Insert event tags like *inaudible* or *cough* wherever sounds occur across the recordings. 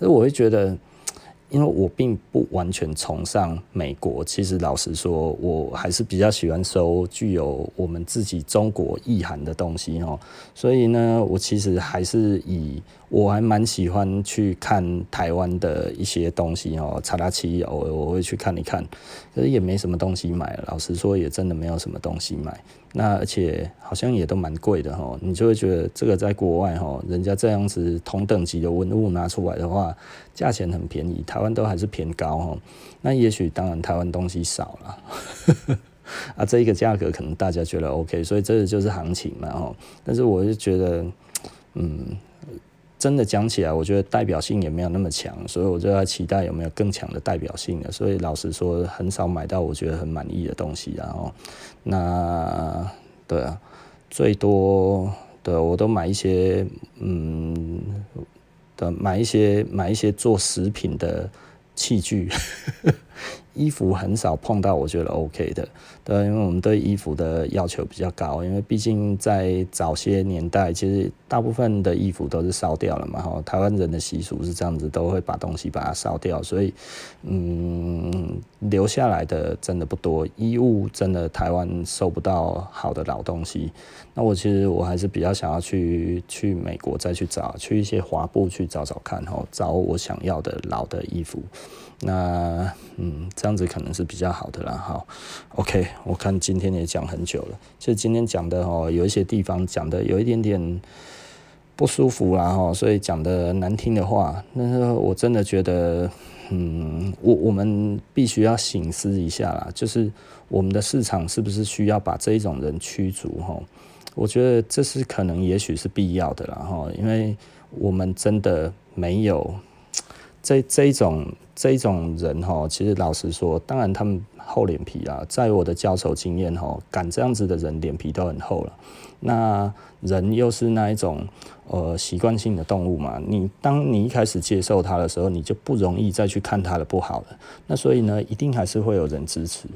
所以我会觉得。因为我并不完全崇尚美国，其实老实说，我还是比较喜欢收具有我们自己中国意涵的东西哦。所以呢，我其实还是以我还蛮喜欢去看台湾的一些东西哦，查拉奇偶尔我会去看一看，可是也没什么东西买。老实说，也真的没有什么东西买。那而且好像也都蛮贵的哈，你就会觉得这个在国外哈，人家这样子同等级的文物拿出来的话，价钱很便宜，台湾都还是偏高哈。那也许当然台湾东西少了，*laughs* 啊，这一个价格可能大家觉得 OK，所以这个就是行情嘛哈。但是我就觉得，嗯。真的讲起来，我觉得代表性也没有那么强，所以我就在期待有没有更强的代表性的。所以老实说，很少买到我觉得很满意的东西。然后，那对啊，最多的我都买一些，嗯，的买一些买一些做食品的器具。衣服很少碰到，我觉得 OK 的，对，因为我们对衣服的要求比较高，因为毕竟在早些年代，其实大部分的衣服都是烧掉了嘛，哈，台湾人的习俗是这样子，都会把东西把它烧掉，所以，嗯，留下来的真的不多，衣物真的台湾收不到好的老东西，那我其实我还是比较想要去去美国再去找，去一些华埠去找找看，哈，找我想要的老的衣服。那嗯，这样子可能是比较好的啦。好，OK，我看今天也讲很久了，就今天讲的哦，有一些地方讲的有一点点不舒服啦哈，所以讲的难听的话，那我真的觉得，嗯，我我们必须要省思一下啦，就是我们的市场是不是需要把这一种人驱逐哈？我觉得这是可能也许是必要的啦哈，因为我们真的没有。这这一种这一种人哈，其实老实说，当然他们厚脸皮啊，在我的交手经验哈，敢这样子的人脸皮都很厚了。那人又是那一种呃习惯性的动物嘛，你当你一开始接受他的时候，你就不容易再去看他的不好了。那所以呢，一定还是会有人支持。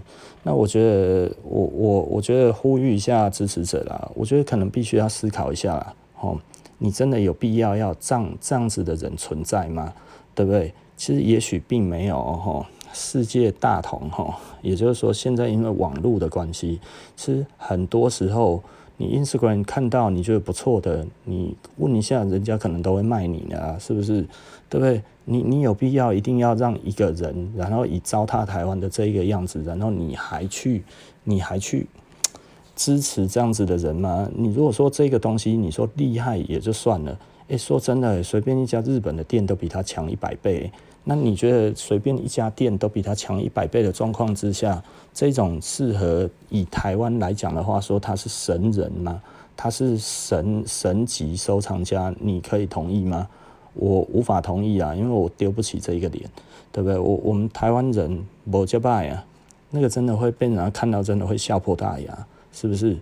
那我觉得我我我觉得呼吁一下支持者啦，我觉得可能必须要思考一下啦，哦，你真的有必要要这样这样子的人存在吗？对不对？其实也许并没有哈，世界大同哈，也就是说，现在因为网络的关系，其实很多时候你 Instagram 看到你觉得不错的，你问一下人家可能都会卖你的，是不是？对不对？你你有必要一定要让一个人，然后以糟蹋台湾的这一个样子，然后你还去你还去支持这样子的人吗？你如果说这个东西你说厉害也就算了。诶，说真的，随便一家日本的店都比他强一百倍。那你觉得随便一家店都比他强一百倍的状况之下，这种适合以台湾来讲的话，说他是神人吗？他是神神级收藏家，你可以同意吗？我无法同意啊，因为我丢不起这一个脸，对不对？我我们台湾人无这摆啊，那个真的会被人家看到，真的会笑破大牙，是不是？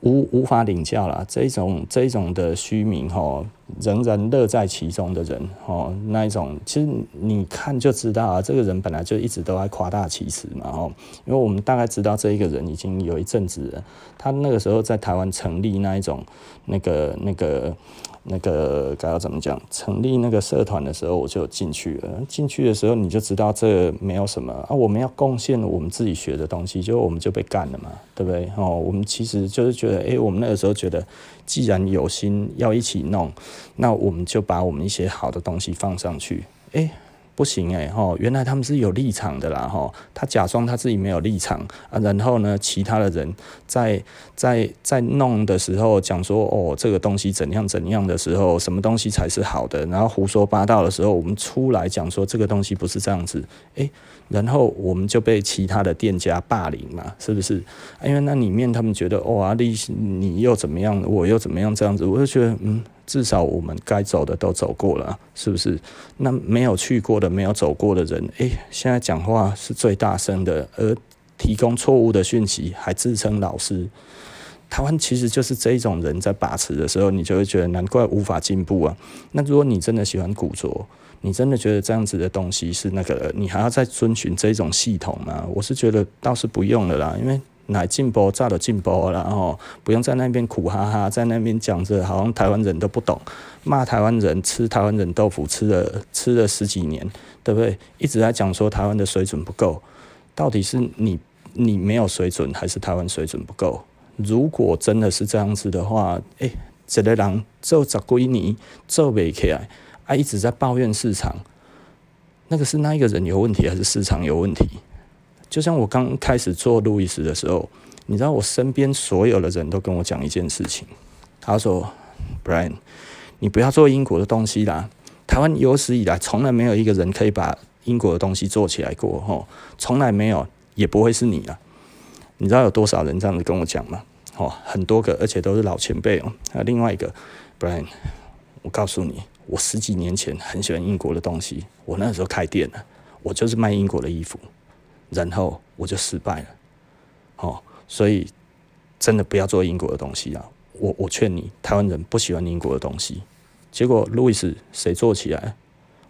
无无法领教了，这种这种的虚名哦，仍然乐在其中的人哦，那一种其实你看就知道啊，这个人本来就一直都在夸大其词嘛哦，因为我们大概知道这一个人已经有一阵子了，他那个时候在台湾成立那一种那个那个。那个该要怎么讲？成立那个社团的时候，我就进去了。进去的时候，你就知道这没有什么啊。我们要贡献我们自己学的东西，就我们就被干了嘛，对不对？哦，我们其实就是觉得，哎，我们那个时候觉得，既然有心要一起弄，那我们就把我们一些好的东西放上去，哎。不行哎吼，原来他们是有立场的啦吼，他假装他自己没有立场啊，然后呢，其他的人在在在弄的时候讲说哦，这个东西怎样怎样的时候，什么东西才是好的，然后胡说八道的时候，我们出来讲说这个东西不是这样子，诶，然后我们就被其他的店家霸凌嘛，是不是？因为那里面他们觉得哦，啊，你你又怎么样，我又怎么样这样子，我就觉得嗯。至少我们该走的都走过了，是不是？那没有去过的、没有走过的人，诶、现在讲话是最大声的，而提供错误的讯息，还自称老师。台湾其实就是这一种人在把持的时候，你就会觉得难怪无法进步啊。那如果你真的喜欢古着，你真的觉得这样子的东西是那个，你还要再遵循这种系统吗？我是觉得倒是不用了啦，因为。来进步，早就进步，然后不用在那边苦哈哈，在那边讲着好像台湾人都不懂，骂台湾人吃台湾人豆腐吃了吃了十几年，对不对？一直在讲说台湾的水准不够，到底是你你没有水准，还是台湾水准不够？如果真的是这样子的话，诶，这个人做十几年做不起来，啊，一直在抱怨市场。那个是那一个人有问题，还是市场有问题？就像我刚开始做路易斯的时候，你知道我身边所有的人都跟我讲一件事情，他说：“Brian，你不要做英国的东西啦，台湾有史以来从来没有一个人可以把英国的东西做起来过，吼，从来没有，也不会是你啊。你知道有多少人这样子跟我讲吗？哦，很多个，而且都是老前辈哦。还有另外一个，Brian，我告诉你。”我十几年前很喜欢英国的东西，我那时候开店了，我就是卖英国的衣服，然后我就失败了，哦，所以真的不要做英国的东西啊！我我劝你，台湾人不喜欢英国的东西，结果路易斯谁做起来？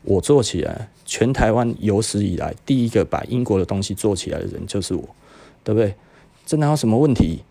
我做起来，全台湾有史以来第一个把英国的东西做起来的人就是我，对不对？这哪有什么问题？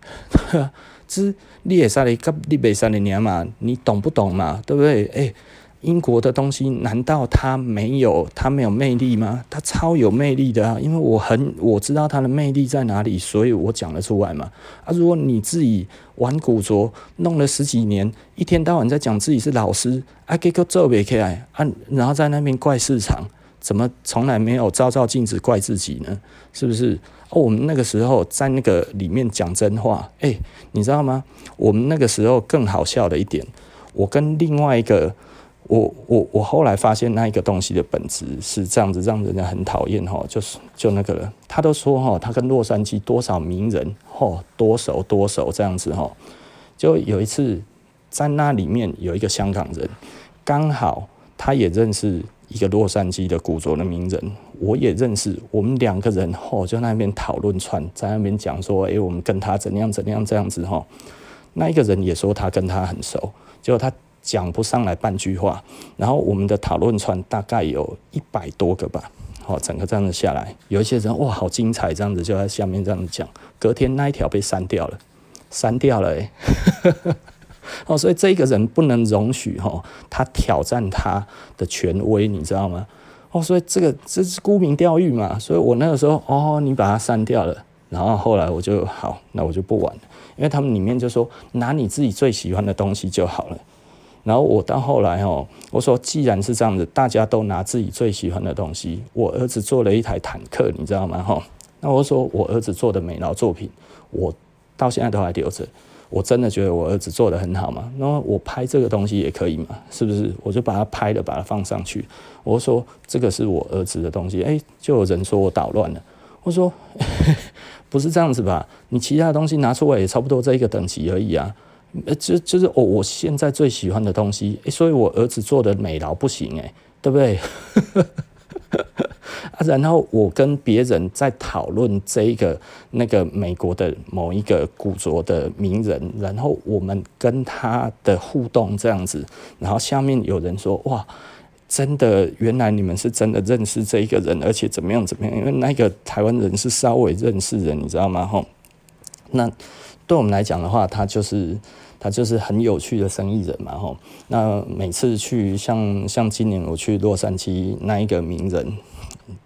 *laughs* 这你也你跟你没三年嘛，你懂不懂嘛？对不对？哎、英国的东西难道它没有它没有魅力吗？它超有魅力的啊！因为我很我知道它的魅力在哪里，所以我讲得出来嘛。啊，如果你自己玩古着弄了十几年，一天到晚在讲自己是老师，啊，给个做不起来啊，然后在那边怪市场，怎么从来没有照照镜子怪自己呢？是不是？哦，我们那个时候在那个里面讲真话，哎，你知道吗？我们那个时候更好笑的一点，我跟另外一个。我我我后来发现那一个东西的本质是这样子，让人家很讨厌哈，就是就那个人，他都说哈，他跟洛杉矶多少名人哈多熟多熟这样子哈，就有一次在那里面有一个香港人，刚好他也认识一个洛杉矶的古着的名人，我也认识，我们两个人哈就那边讨论串，在那边讲说，哎，我们跟他怎样怎样这样子哈，那一个人也说他跟他很熟，结果他。讲不上来半句话，然后我们的讨论串大概有一百多个吧，好，整个这样子下来，有一些人哇，好精彩，这样子就在下面这样子讲，隔天那一条被删掉了，删掉了哎，*laughs* 哦，所以这个人不能容许哈，他挑战他的权威，你知道吗？哦，所以这个这是沽名钓誉嘛，所以我那个时候哦，你把它删掉了，然后后来我就好，那我就不玩了，因为他们里面就说拿你自己最喜欢的东西就好了。然后我到后来哦，我说既然是这样子，大家都拿自己最喜欢的东西。我儿子做了一台坦克，你知道吗？哈，那我说我儿子做的美劳作品，我到现在都还留着。我真的觉得我儿子做的很好嘛。那我拍这个东西也可以嘛？是不是？我就把它拍了，把它放上去。我说这个是我儿子的东西，哎，就有人说我捣乱了。我说 *laughs* 不是这样子吧？你其他的东西拿出来也差不多这一个等级而已啊。呃，就就是我我现在最喜欢的东西，所以我儿子做的美劳不行诶、对不对？*laughs* 啊，然后我跟别人在讨论这一个那个美国的某一个古着的名人，然后我们跟他的互动这样子，然后下面有人说哇，真的，原来你们是真的认识这一个人，而且怎么样怎么样？因为那个台湾人是稍微认识人，你知道吗？吼，那对我们来讲的话，他就是。他就是很有趣的生意人嘛，吼。那每次去像像今年我去洛杉矶那一个名人，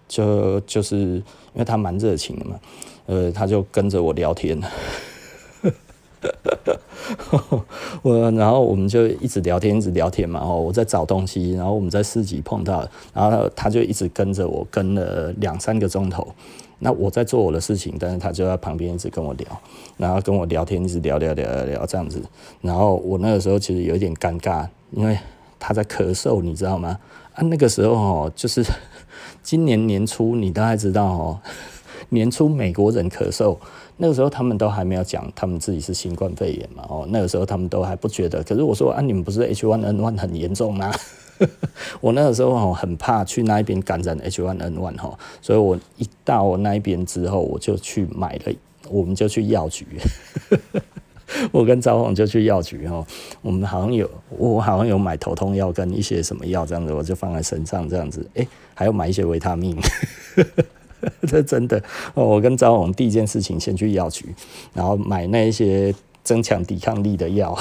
就就是因为他蛮热情的嘛，呃，他就跟着我聊天，*laughs* 我然后我们就一直聊天，一直聊天嘛，吼。我在找东西，然后我们在市集碰到，然后他就一直跟着我，跟了两三个钟头。那我在做我的事情，但是他就在旁边一直跟我聊，然后跟我聊天，一直聊聊聊聊聊这样子。然后我那个时候其实有一点尴尬，因为他在咳嗽，你知道吗？啊，那个时候哦，就是今年年初，你大概知道哦，年初美国人咳嗽，那个时候他们都还没有讲他们自己是新冠肺炎嘛，哦，那个时候他们都还不觉得。可是我说啊，你们不是 H1N1 很严重吗？*laughs* 我那个时候很怕去那一边感染 H1N1 哈，所以我一到那一边之后，我就去买了，我们就去药局，*laughs* 我跟赵红就去药局哈，我们好像有，我好像有买头痛药跟一些什么药这样子，我就放在身上这样子，哎，还要买一些维他命。*laughs* 这真的。我跟张宏第一件事情先去药局，然后买那一些增强抵抗力的药。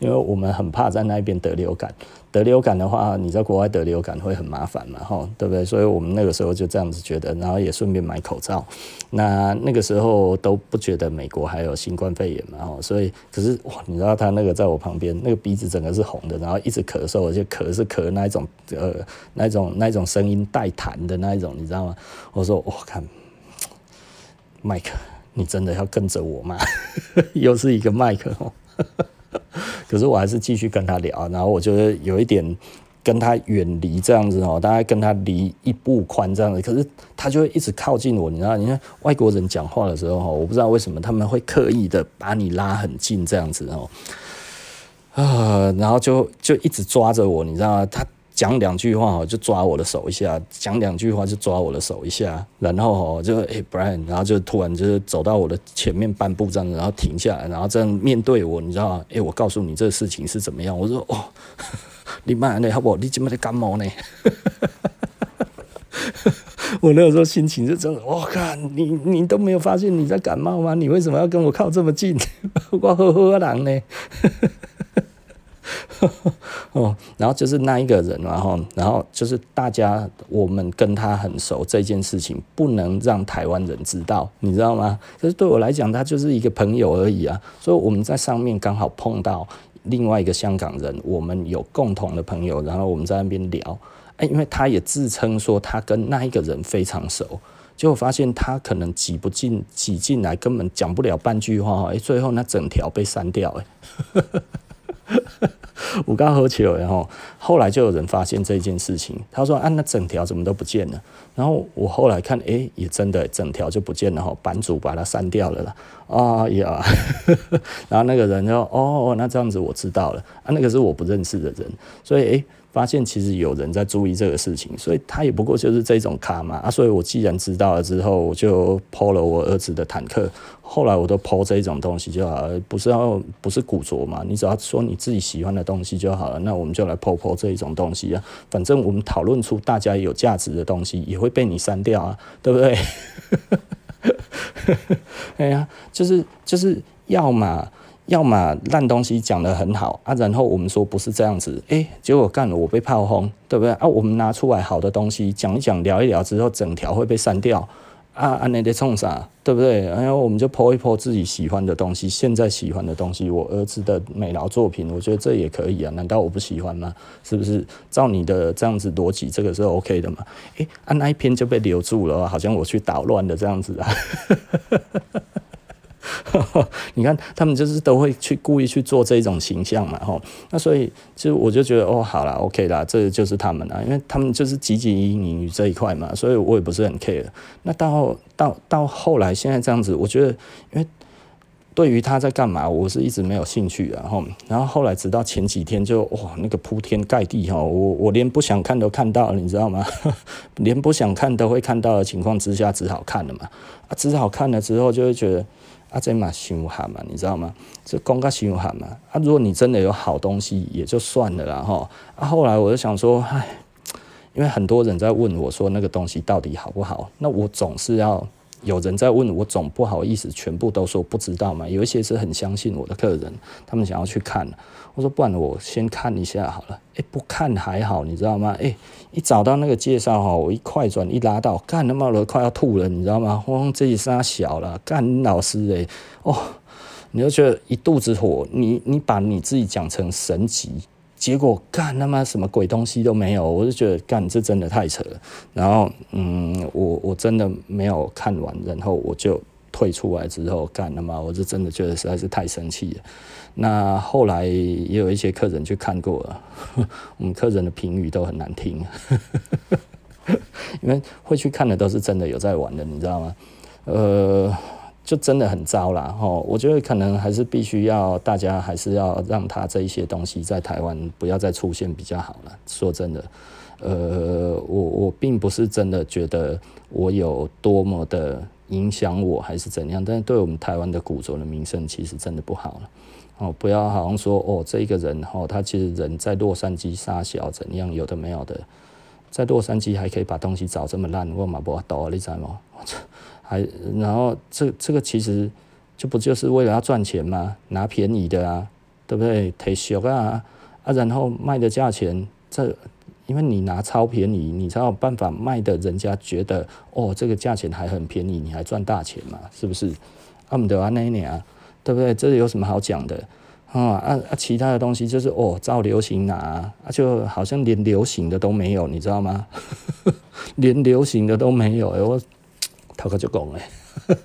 因为我们很怕在那边得流感，得流感的话，你在国外得流感会很麻烦嘛，吼，对不对？所以我们那个时候就这样子觉得，然后也顺便买口罩。那那个时候都不觉得美国还有新冠肺炎嘛，吼，所以可是哇，你知道他那个在我旁边，那个鼻子整个是红的，然后一直咳嗽，而且咳是咳那一种呃那一种那一种声音带痰的那一种，你知道吗？我说我看，麦克，你真的要跟着我吗？*laughs* 又是一个麦克哦。*laughs* 可是我还是继续跟他聊，然后我觉得有一点跟他远离这样子哦，大概跟他离一步宽这样子。可是他就会一直靠近我，你知道？你看外国人讲话的时候哈，我不知道为什么他们会刻意的把你拉很近这样子哦，啊，然后就就一直抓着我，你知道吗？他。讲两句话哦就抓我的手一下，讲两句话就抓我的手一下，然后哦就哎，Brian，然后就突然就是走到我的前面半步这样子，然后停下来，然后这样面对我，你知道吗？哎，我告诉你这个事情是怎么样？我说哦，*laughs* 你妈呢？好不好？你怎么在感冒呢？*laughs* 我那个时候心情是真的，我靠，你你都没有发现你在感冒吗？你为什么要跟我靠这么近？*laughs* 我呵呵人呢？*laughs* 哦，然后就是那一个人，然后，然后就是大家，我们跟他很熟，这件事情不能让台湾人知道，你知道吗？可是对我来讲，他就是一个朋友而已啊。所以我们在上面刚好碰到另外一个香港人，我们有共同的朋友，然后我们在那边聊，哎，因为他也自称说他跟那一个人非常熟，结果发现他可能挤不进挤进来，根本讲不了半句话，哎，最后那整条被删掉，哎。*laughs* 我刚喝酒，然后后来就有人发现这件事情，他说：“啊，那整条怎么都不见了？”然后我后来看，哎，也真的整条就不见了哈，版主把它删掉了啦。啊呀，*laughs* 然后那个人就哦，那这样子我知道了啊，那个是我不认识的人，所以哎。发现其实有人在注意这个事情，所以他也不过就是这种卡嘛啊，所以我既然知道了之后，我就抛了我儿子的坦克，后来我都 po 这种东西就好了，不是要不是古着嘛，你只要说你自己喜欢的东西就好了，那我们就来抛抛这一种东西啊，反正我们讨论出大家有价值的东西，也会被你删掉啊，对不对？*laughs* 哎呀，就是就是要嘛。要么烂东西讲得很好啊，然后我们说不是这样子，诶，结果干了我被炮轰，对不对啊？我们拿出来好的东西讲一讲，聊一聊之后，整条会被删掉啊啊！那得冲啥，对不对？然后我们就 po 一 po 自己喜欢的东西，现在喜欢的东西，我儿子的美劳作品，我觉得这也可以啊，难道我不喜欢吗？是不是？照你的这样子逻辑，这个是 OK 的嘛？诶，啊那一篇就被留住了，好像我去捣乱的这样子啊。*laughs* 你看，他们就是都会去故意去做这种形象嘛，吼。那所以，就我就觉得，哦，好啦，OK 啦，这就是他们啦，因为他们就是汲汲营营于这一块嘛，所以我也不是很 care。那到到到后来，现在这样子，我觉得，因为对于他在干嘛，我是一直没有兴趣啊，吼。然后后来直到前几天，就哇，那个铺天盖地哈，我我连不想看都看到了，你知道吗？*laughs* 连不想看都会看到的情况之下，只好看了嘛。啊，只好看了之后，就会觉得。啊，这嘛凶悍嘛，你知道吗？这讲个凶悍嘛。啊，如果你真的有好东西，也就算了啦哈。啊，后来我就想说，唉，因为很多人在问我说那个东西到底好不好，那我总是要。有人在问我，总不好意思全部都说不知道嘛。有一些是很相信我的客人，他们想要去看。我说不然我先看一下好了。哎，不看还好，你知道吗？哎，一找到那个介绍哈，我一快转一拉到，干他妈的快要吐了，你知道吗？哇，这一刹小了，干老师哎，哦，你就觉得一肚子火。你你把你自己讲成神级。结果干他妈什么鬼东西都没有，我就觉得干这真的太扯了。然后嗯，我我真的没有看完，然后我就退出来之后干他妈，我就真的觉得实在是太生气了。那后来也有一些客人去看过了，*laughs* 我们客人的评语都很难听，*laughs* 因为会去看的都是真的有在玩的，你知道吗？呃。就真的很糟啦，吼！我觉得可能还是必须要大家还是要让他这一些东西在台湾不要再出现比较好了。说真的，呃，我我并不是真的觉得我有多么的影响我还是怎样，但是对我们台湾的古着的名声其实真的不好了。哦，不要好像说哦，这一个人哦，他其实人在洛杉矶杀小怎样，有的没有的。在洛杉矶还可以把东西找这么烂，我嘛不法度，你知道吗？*laughs* 还然后这这个其实就不就是为了要赚钱吗？拿便宜的啊，对不对？忒俗啊啊，然后卖的价钱这。因为你拿超便宜，你才有办法卖的，人家觉得哦，这个价钱还很便宜，你还赚大钱嘛？是不是？啊，唔得啊，那年啊，对不对？这有什么好讲的？啊啊啊！其他的东西就是哦，照流行拿啊，就好像连流行的都没有，你知道吗？*laughs* 连流行的都没有，哎，我 *tsk* 头壳就讲哎。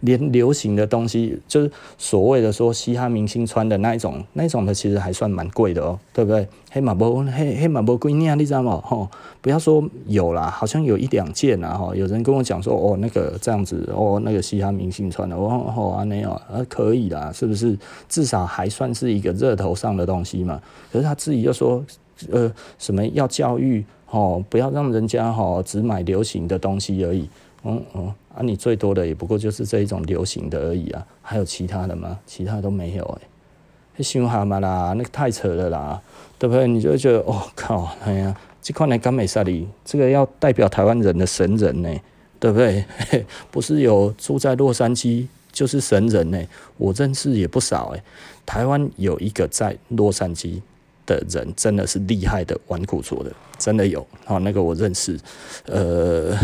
连流行的东西，就是所谓的说嘻哈明星穿的那一种，那一种的其实还算蛮贵的哦，对不对？黑马波，黑黑马波贵你啊，你知道吗？吼，不要说有啦，好像有一两件啊，哈，有人跟我讲说，哦，那个这样子，哦，那个嘻哈明星穿的，哦，哦啊，没有，啊，可以啦，是不是？至少还算是一个热头上的东西嘛。可是他自己又说，呃，什么要教育，哦，不要让人家哈只买流行的东西而已。嗯嗯，啊，你最多的也不过就是这一种流行的而已啊，还有其他的吗？其他都没有哎、欸，想哈嘛啦，那个太扯了啦，对不对？你就觉得哦靠，哎呀，这块呢甘美萨里，这个要代表台湾人的神人呢，对不对？*laughs* 不是有住在洛杉矶就是神人呢，我认识也不少哎，台湾有一个在洛杉矶的人真的是厉害的玩古着的，真的有，哦，那个我认识，呃。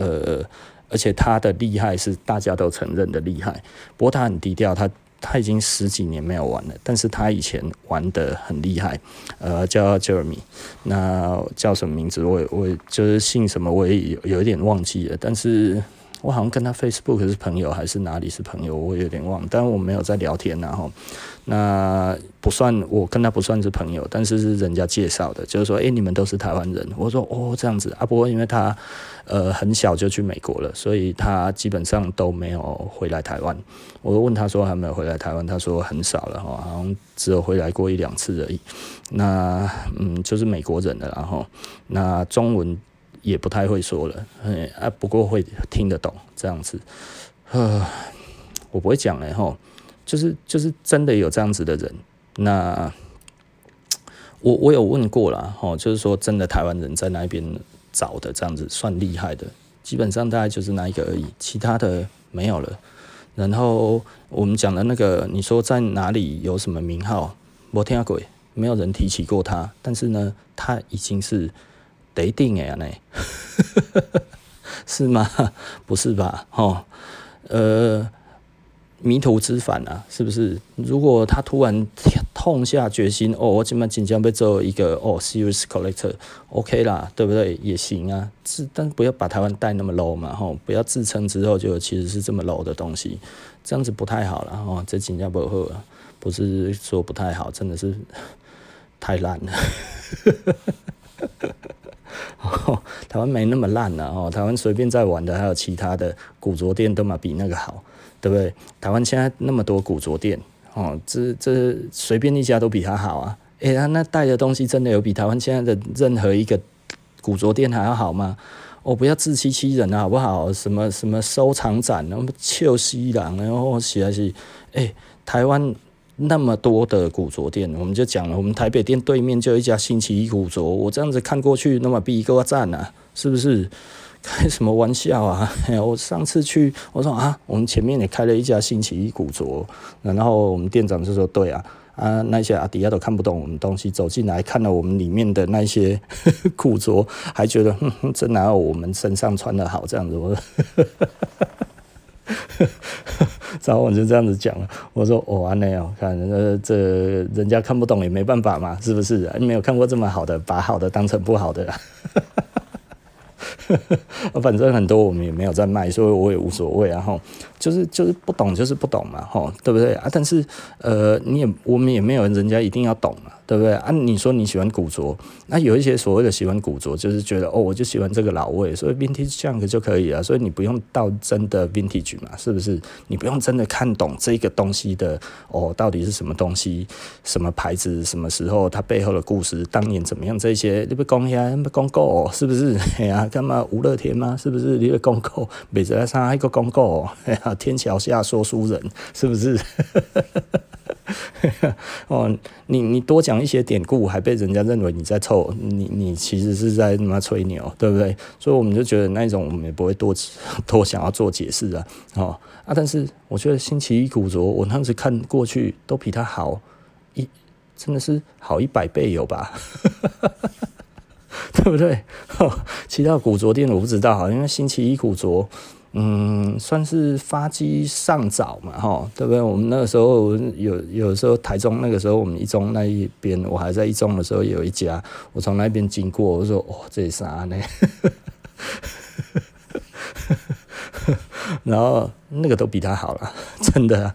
呃，而且他的厉害是大家都承认的厉害。不过他很低调，他他已经十几年没有玩了，但是他以前玩的很厉害。呃，叫 Jeremy，那叫什么名字？我我就是姓什么，我也有有一点忘记了。但是我好像跟他 Facebook 是朋友，还是哪里是朋友，我有点忘。但我没有在聊天，然后。那不算，我跟他不算是朋友，但是是人家介绍的，就是说，诶、你们都是台湾人。我说，哦，这样子啊。不过因为他，呃，很小就去美国了，所以他基本上都没有回来台湾。我问他说，还没有回来台湾？他说很少了哈，好像只有回来过一两次而已。那，嗯，就是美国人了，然后那中文也不太会说了，哎啊，不过会听得懂这样子。呃，我不会讲了吼。就是就是真的有这样子的人，那我我有问过了哈，就是说真的台湾人在那边找的这样子算厉害的，基本上大概就是那一个而已，其他的没有了。然后我们讲的那个，你说在哪里有什么名号？我听过，没有人提起过他，但是呢，他已经是得定哎呢，*laughs* 是吗？不是吧？哈，呃。迷途知返啊，是不是？如果他突然痛下决心，哦，我今晚即将被做一个哦，serious collector，OK、啦，对不对？也行啊，是，但不要把台湾带那么 low 嘛，吼，不要自称之后就其实是这么 low 的东西，这样子不太好了，哦，这新加坡货不是说不太好，真的是太烂了。*laughs* *laughs* 台湾没那么烂了哦，台湾随便在玩的还有其他的古着店都嘛比那个好。对不对？台湾现在那么多古着店，哦，这这随便一家都比它好啊！诶，他那带的东西真的有比台湾现在的任何一个古着店还要好吗？哦，不要自欺欺人了，好不好？什么什么收藏展，那么秋西郎，然后写来写，诶，台湾那么多的古着店，我们就讲了，我们台北店对面就有一家星期一古着，我这样子看过去，那么比一个赞啊，是不是？开什么玩笑啊！*laughs* 我上次去，我说啊，我们前面也开了一家星期一古着，然后我们店长就说：“对啊，啊那些阿迪亚都看不懂我们东西，走进来看了我们里面的那些 *laughs* 古着，还觉得哼哼，这哪有我们身上穿的好这样子？” *laughs* 然后我就这样子讲了，我说：“哦，完了呀，看呃这人家看不懂也没办法嘛，是不是？你没有看过这么好的，把好的当成不好的。” *laughs* *laughs* 反正很多我们也没有在卖，所以我也无所谓啊。哈，就是就是不懂就是不懂嘛，吼，对不对啊？但是呃，你也我们也没有人家一定要懂啊。对不对啊？你说你喜欢古着，那有一些所谓的喜欢古着，就是觉得哦，我就喜欢这个老味，所以 vintage junk 就可以了。所以你不用到真的 vintage 嘛，是不是？你不用真的看懂这个东西的哦，到底是什么东西，什么牌子，什么时候它背后的故事，当年怎么样？这些你不讲呀，不讲够，是不是？*laughs* 哎呀，干嘛吴乐天吗？是不是？你会讲够，*laughs* 每次来上一个讲够，哎呀，天桥下说书人，是不是？*laughs* 哦，你你多讲一些典故，还被人家认为你在臭，你你其实是在他妈吹牛，对不对？所以我们就觉得那一种我们也不会多多想要做解释啊，哦啊，但是我觉得星期一古着，我当时看过去都比他好一，真的是好一百倍有吧？*laughs* *laughs* 对不对？哦，*laughs* 其他古着店我不知道哈，因为星期一古着。嗯，算是发迹尚早嘛，哈，对不对？我们那个时候有有时候台中那个时候，我们一中那一边，我还在一中的时候，有一家，我从那边经过，我说，哦，这是啥呢？*laughs* 然后那个都比他好了，真的啊。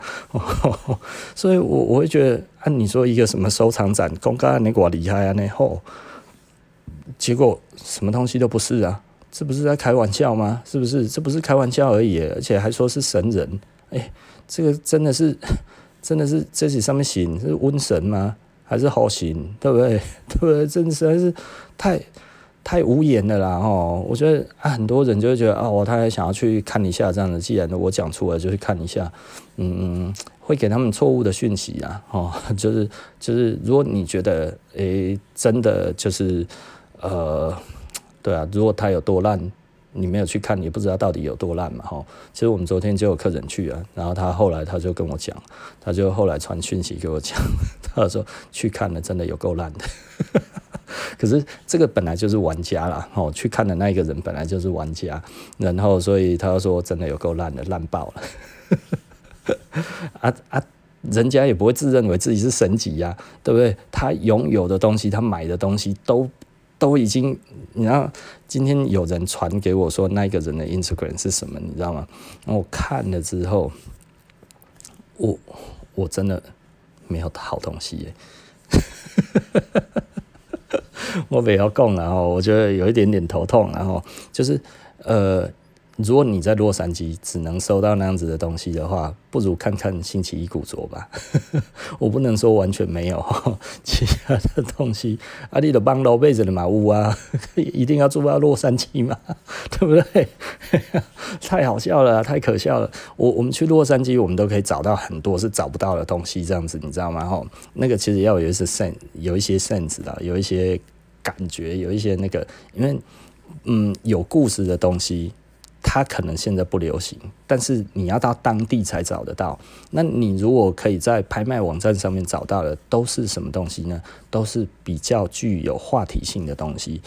所以我我会觉得，按你说一个什么收藏展，公开那个厉害啊，那后，结果什么东西都不是啊。这不是在开玩笑吗？是不是？这不是开玩笑而已，而且还说是神人。哎，这个真的是，真的是这是上面行是瘟神吗？还是好行？对不对？对不对？真的实在是太太无言了啦！哦，我觉得啊，很多人就会觉得哦，他还想要去看一下这样的。既然我讲出来，就去看一下。嗯嗯，会给他们错误的讯息啊！哦，就是就是，如果你觉得诶，真的就是呃。对啊，如果他有多烂，你没有去看，也不知道到底有多烂嘛，哈。其实我们昨天就有客人去啊，然后他后来他就跟我讲，他就后来传讯息给我讲，他说去看了，真的有够烂的。*laughs* 可是这个本来就是玩家啦，哦，去看的那一个人本来就是玩家，然后所以他说真的有够烂的，烂爆了。*laughs* 啊啊，人家也不会自认为自己是神级呀，对不对？他拥有的东西，他买的东西都。都已经，你知道，今天有人传给我说那个人的 Instagram 是什么，你知道吗？然后我看了之后，我我真的没有好东西耶，*laughs* 我不要讲，然后我觉得有一点点头痛，然后就是呃。如果你在洛杉矶只能收到那样子的东西的话，不如看看星期一古着吧。*laughs* 我不能说完全没有 *laughs* 其他的东西。阿里的帮老辈子的马屋啊，*laughs* 一定要住到洛杉矶嘛，对不对？太好笑了，太可笑了。我我们去洛杉矶，我们都可以找到很多是找不到的东西，这样子你知道吗？吼，那个其实要有一些 sense，有一些 sense 的，有一些感觉，有一些那个，因为嗯，有故事的东西。它可能现在不流行，但是你要到当地才找得到。那你如果可以在拍卖网站上面找到的，都是什么东西呢？都是比较具有话题性的东西。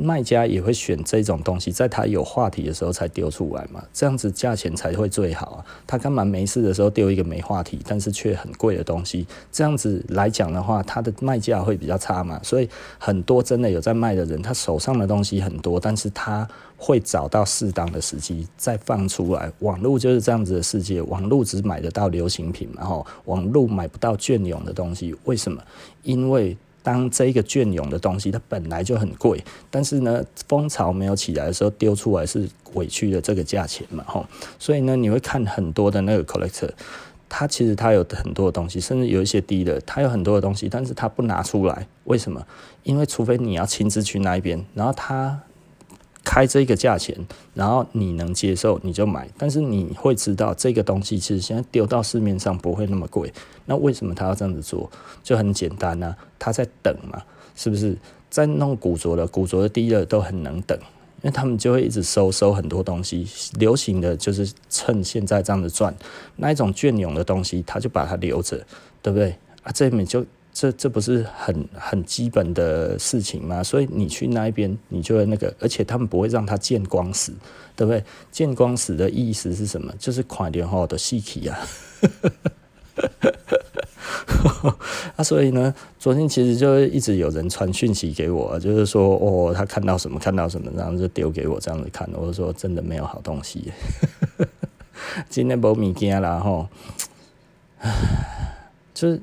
卖家也会选这种东西，在他有话题的时候才丢出来嘛，这样子价钱才会最好啊。他干嘛没事的时候丢一个没话题，但是却很贵的东西？这样子来讲的话，他的卖价会比较差嘛。所以很多真的有在卖的人，他手上的东西很多，但是他会找到适当的时机再放出来。网络就是这样子的世界，网络只买得到流行品，然后网络买不到隽永的东西。为什么？因为当这个隽永的东西，它本来就很贵，但是呢，风潮没有起来的时候，丢出来是委屈的这个价钱嘛，吼，所以呢，你会看很多的那个 collector，他其实他有很多的东西，甚至有一些低的，他有很多的东西，但是他不拿出来，为什么？因为除非你要亲自去那一边，然后他。开这个价钱，然后你能接受你就买，但是你会知道这个东西其实现在丢到市面上不会那么贵。那为什么他要这样子做？就很简单啊，他在等嘛，是不是？在弄古着的，古着的低的都很能等，因为他们就会一直收收很多东西。流行的就是趁现在这样子赚，那一种隽永的东西，他就把它留着，对不对？啊，这里面就。这这不是很很基本的事情吗？所以你去那一边，你就会那个，而且他们不会让他见光死，对不对？见光死的意思是什么？就是快点好的稀奇啊！*laughs* 啊，所以呢，昨天其实就一直有人传讯息给我，就是说哦，他看到什么看到什么，然后就丢给我这样子看。我就说真的没有好东西，*laughs* 今天没物件啦吼，唉，*sighs* 就是。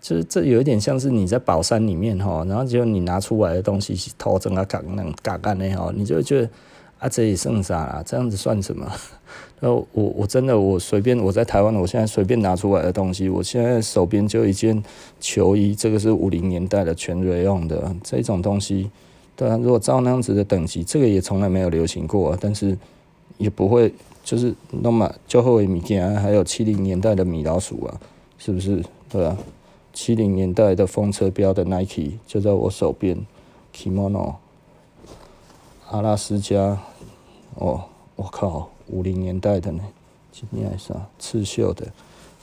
就是这有一点像是你在宝山里面哈，然后就你拿出来的东西是头整个嘎那嘎干的哈，你就会觉得啊，这也剩啥啦？这样子算什么？然 *laughs* 后我我真的我随便我在台湾，我现在随便拿出来的东西，我现在手边就一件球衣，这个是五零年代的全瑞用的这种东西。对啊，如果照那样子的等级，这个也从来没有流行过，但是也不会就是那么就后尾米件，还有七零年代的米老鼠啊，是不是？对吧？七零年代的风车标的 Nike 就在我手边，Kimono，阿拉斯加，哦，我靠，五零年代的呢，今年是啥？刺绣的，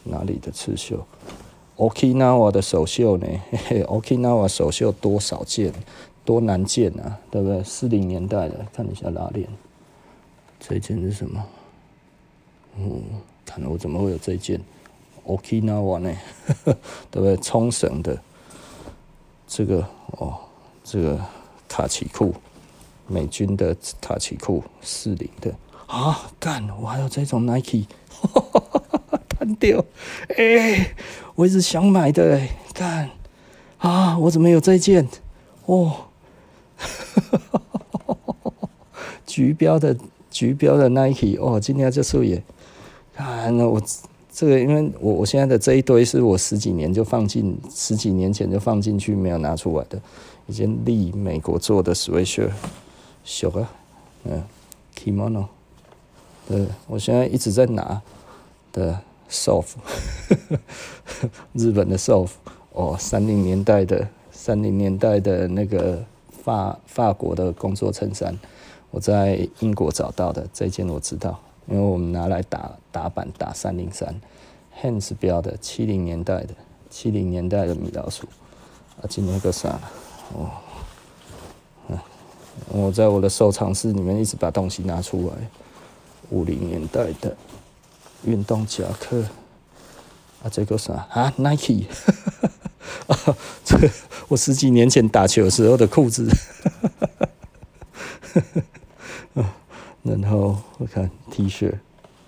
哪里的刺绣？Okinawa 的首秀呢？嘿嘿，Okinawa 首秀多少件，多难见啊，对不对？四零年代的，看一下拉链，这件是什么？嗯，看我怎么会有这件？Okinawa 呢，*laughs* 对不对？冲绳的这个哦，这个卡其裤，美军的卡其裤，四零的啊，干！我还有这种 Nike，*laughs* 单掉，哎、我一直想买的，干啊，我怎么有这件？哦，*laughs* 橘标的橘标的 Nike，哦，今天这数也，看那我。这个，因为我我现在的这一堆是我十几年就放进十几年前就放进去没有拿出来的，一件立美国做的 sweatshirt，小啊，嗯，kimono，对，我现在一直在拿的 soft，*laughs* 日本的 soft，哦，三零年代的三零年代的那个法法国的工作衬衫，我在英国找到的这件我知道。因为我们拿来打打板打三零三，Hans 标的七零年代的七零年代的米老鼠，啊，今天个啥？哦，嗯，我在我的收藏室里面一直把东西拿出来，五零年代的运动夹克，啊，这个啥？啊，Nike，*laughs* 啊，这我十几年前打球时候的裤子。啊 *laughs* 然后我看 T 恤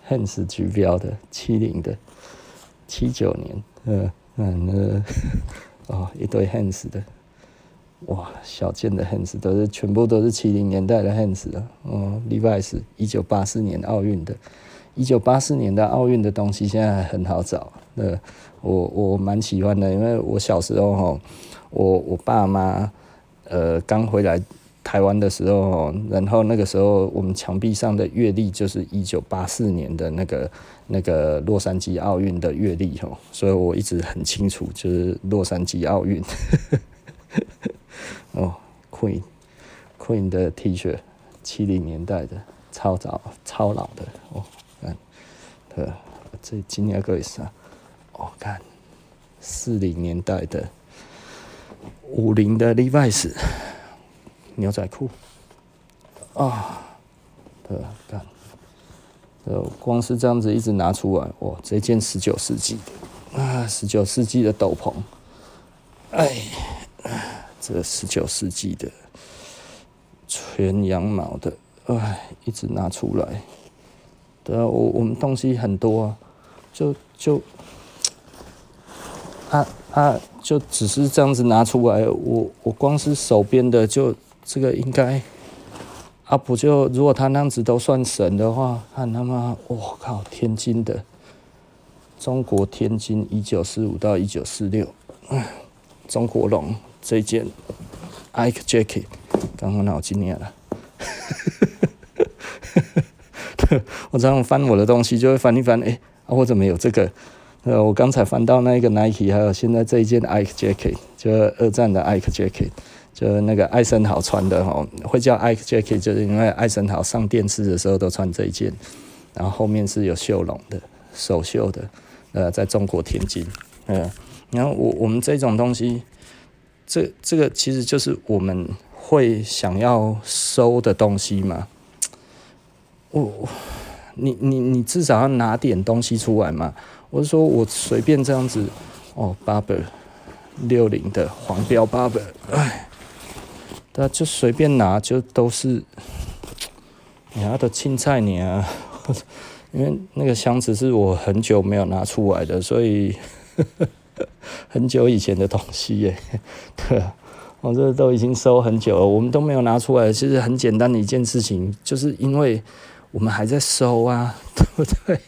，Hans 橘标的，七零的，七九年，嗯嗯那 *laughs* 哦一堆 Hans 的，哇小件的 Hans 都是全部都是七零年代的 Hans 啊，哦 Levi's 一九八四年奥运的，一九八四年的奥运的东西现在还很好找，呃我我蛮喜欢的，因为我小时候哈，我我爸妈呃刚回来。台湾的时候，然后那个时候我们墙壁上的月历就是一九八四年的那个那个洛杉矶奥运的月历哦，所以我一直很清楚，就是洛杉矶奥运。*laughs* 哦，Queen Queen 的 T 恤，七零年代的，超早超老的哦，看，呃，这今年可以啥？哦，看，四零年代的，五零的 Levi's。牛仔裤。啊，对，看，呃，光是这样子一直拿出来，哇，这件十九世纪的啊，十九世纪的斗篷，哎，这十九世纪的全羊毛的，哎，一直拿出来，对啊，我我们东西很多啊，就就，啊啊，就只是这样子拿出来，我我光是手边的就。这个应该，啊不就如果他那样子都算神的话，看他妈，我靠，天津的，中国天津一九四五到一九四六，中国龙这件，Ike Jacket，刚刚脑筋念了，*laughs* 我这样翻我的东西就会翻一翻，哎，啊我怎么有这个？呃，我刚才翻到那个 Nike，还有现在这一件 Ike Jacket，就二战的 Ike Jacket。就是那个艾森豪穿的哈，会叫 Ike Jacket，就是因为艾森豪上电视的时候都穿这一件，然后后面是有绣龙的，手绣的，呃，在中国天津，嗯，然后我我们这种东西，这这个其实就是我们会想要收的东西嘛，我你你你至少要拿点东西出来嘛，我是说我随便这样子，哦，Barbour 六零的黄标 Barbour，哎。他就随便拿，就都是你拿的青菜你啊，*laughs* 因为那个箱子是我很久没有拿出来的，所以 *laughs* 很久以前的东西耶。*laughs* 对啊，我这都已经收很久了，我们都没有拿出来。其实很简单的一件事情，就是因为我们还在收啊，对不对？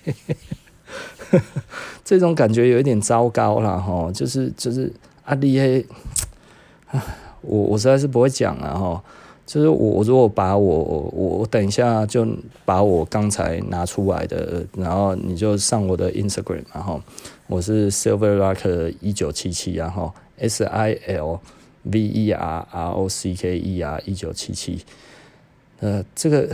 这种感觉有一点糟糕了哈，就是就是阿丽嘿啊。*sighs* 我我实在是不会讲了哈，就是我如果把我我我等一下就把我刚才拿出来的，然后你就上我的 Instagram，然后我是 Silver Rock 一九七七，然后 S I L V E R R O C K E R 一九七七，呃，这个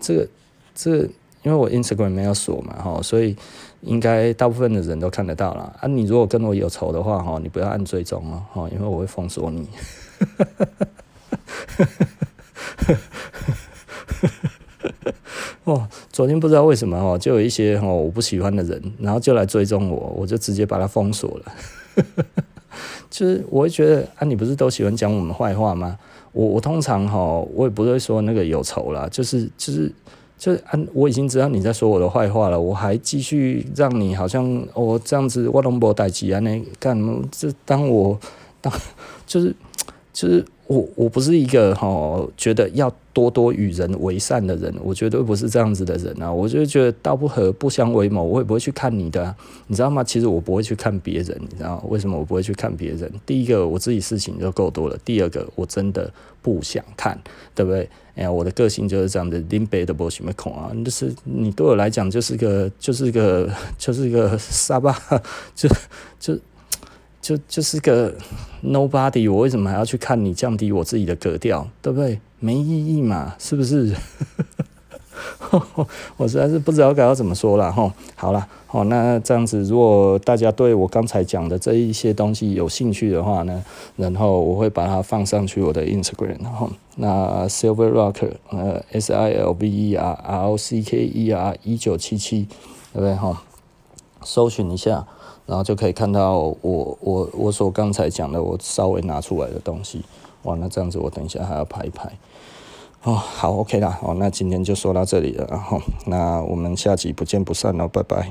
这个这，因为我 Instagram 没有锁嘛，哈，所以应该大部分的人都看得到了啊。你如果跟我有仇的话，哈，你不要按追踪哦，哈，因为我会封锁你。*laughs* 哦，昨天不知道为什么哦，就有一些哦我不喜欢的人，然后就来追踪我，我就直接把他封锁了。*laughs* 就是我会觉得啊，你不是都喜欢讲我们坏话吗？我我通常哈，我也不会说那个有仇啦，就是就是就是啊，我已经知道你在说我的坏话了，我还继续让你好像我、哦、这样子我都没代志啊，那干这当我当 *laughs* 就是就是。我我不是一个哈觉得要多多与人为善的人，我绝对不是这样子的人啊！我就觉得道不合不相为谋，我也不会去看你的，你知道吗？其实我不会去看别人，你知道为什么我不会去看别人？第一个我自己事情就够多了，第二个我真的不想看，对不对？哎呀，我的个性就是这样的，林北的不喜欢恐啊，就是你对我来讲就是个就是个 *laughs* 就是个 *laughs* 沙巴，就 *laughs* 就。就就是个 nobody，我为什么还要去看你降低我自己的格调，对不对？没意义嘛，是不是？*laughs* 我实在是不知道该要怎么说了哈。好了，好，那这样子，如果大家对我刚才讲的这一些东西有兴趣的话呢，然后我会把它放上去我的 Instagram，然后那 Silver Rock，呃，S I L V E R R O C K E R 一九七七，对不对哈？搜寻一下。然后就可以看到我我我所刚才讲的，我稍微拿出来的东西。哇，那这样子我等一下还要拍一拍。哦，好，OK 啦。哦，那今天就说到这里了。然后，那我们下集不见不散喽，拜拜。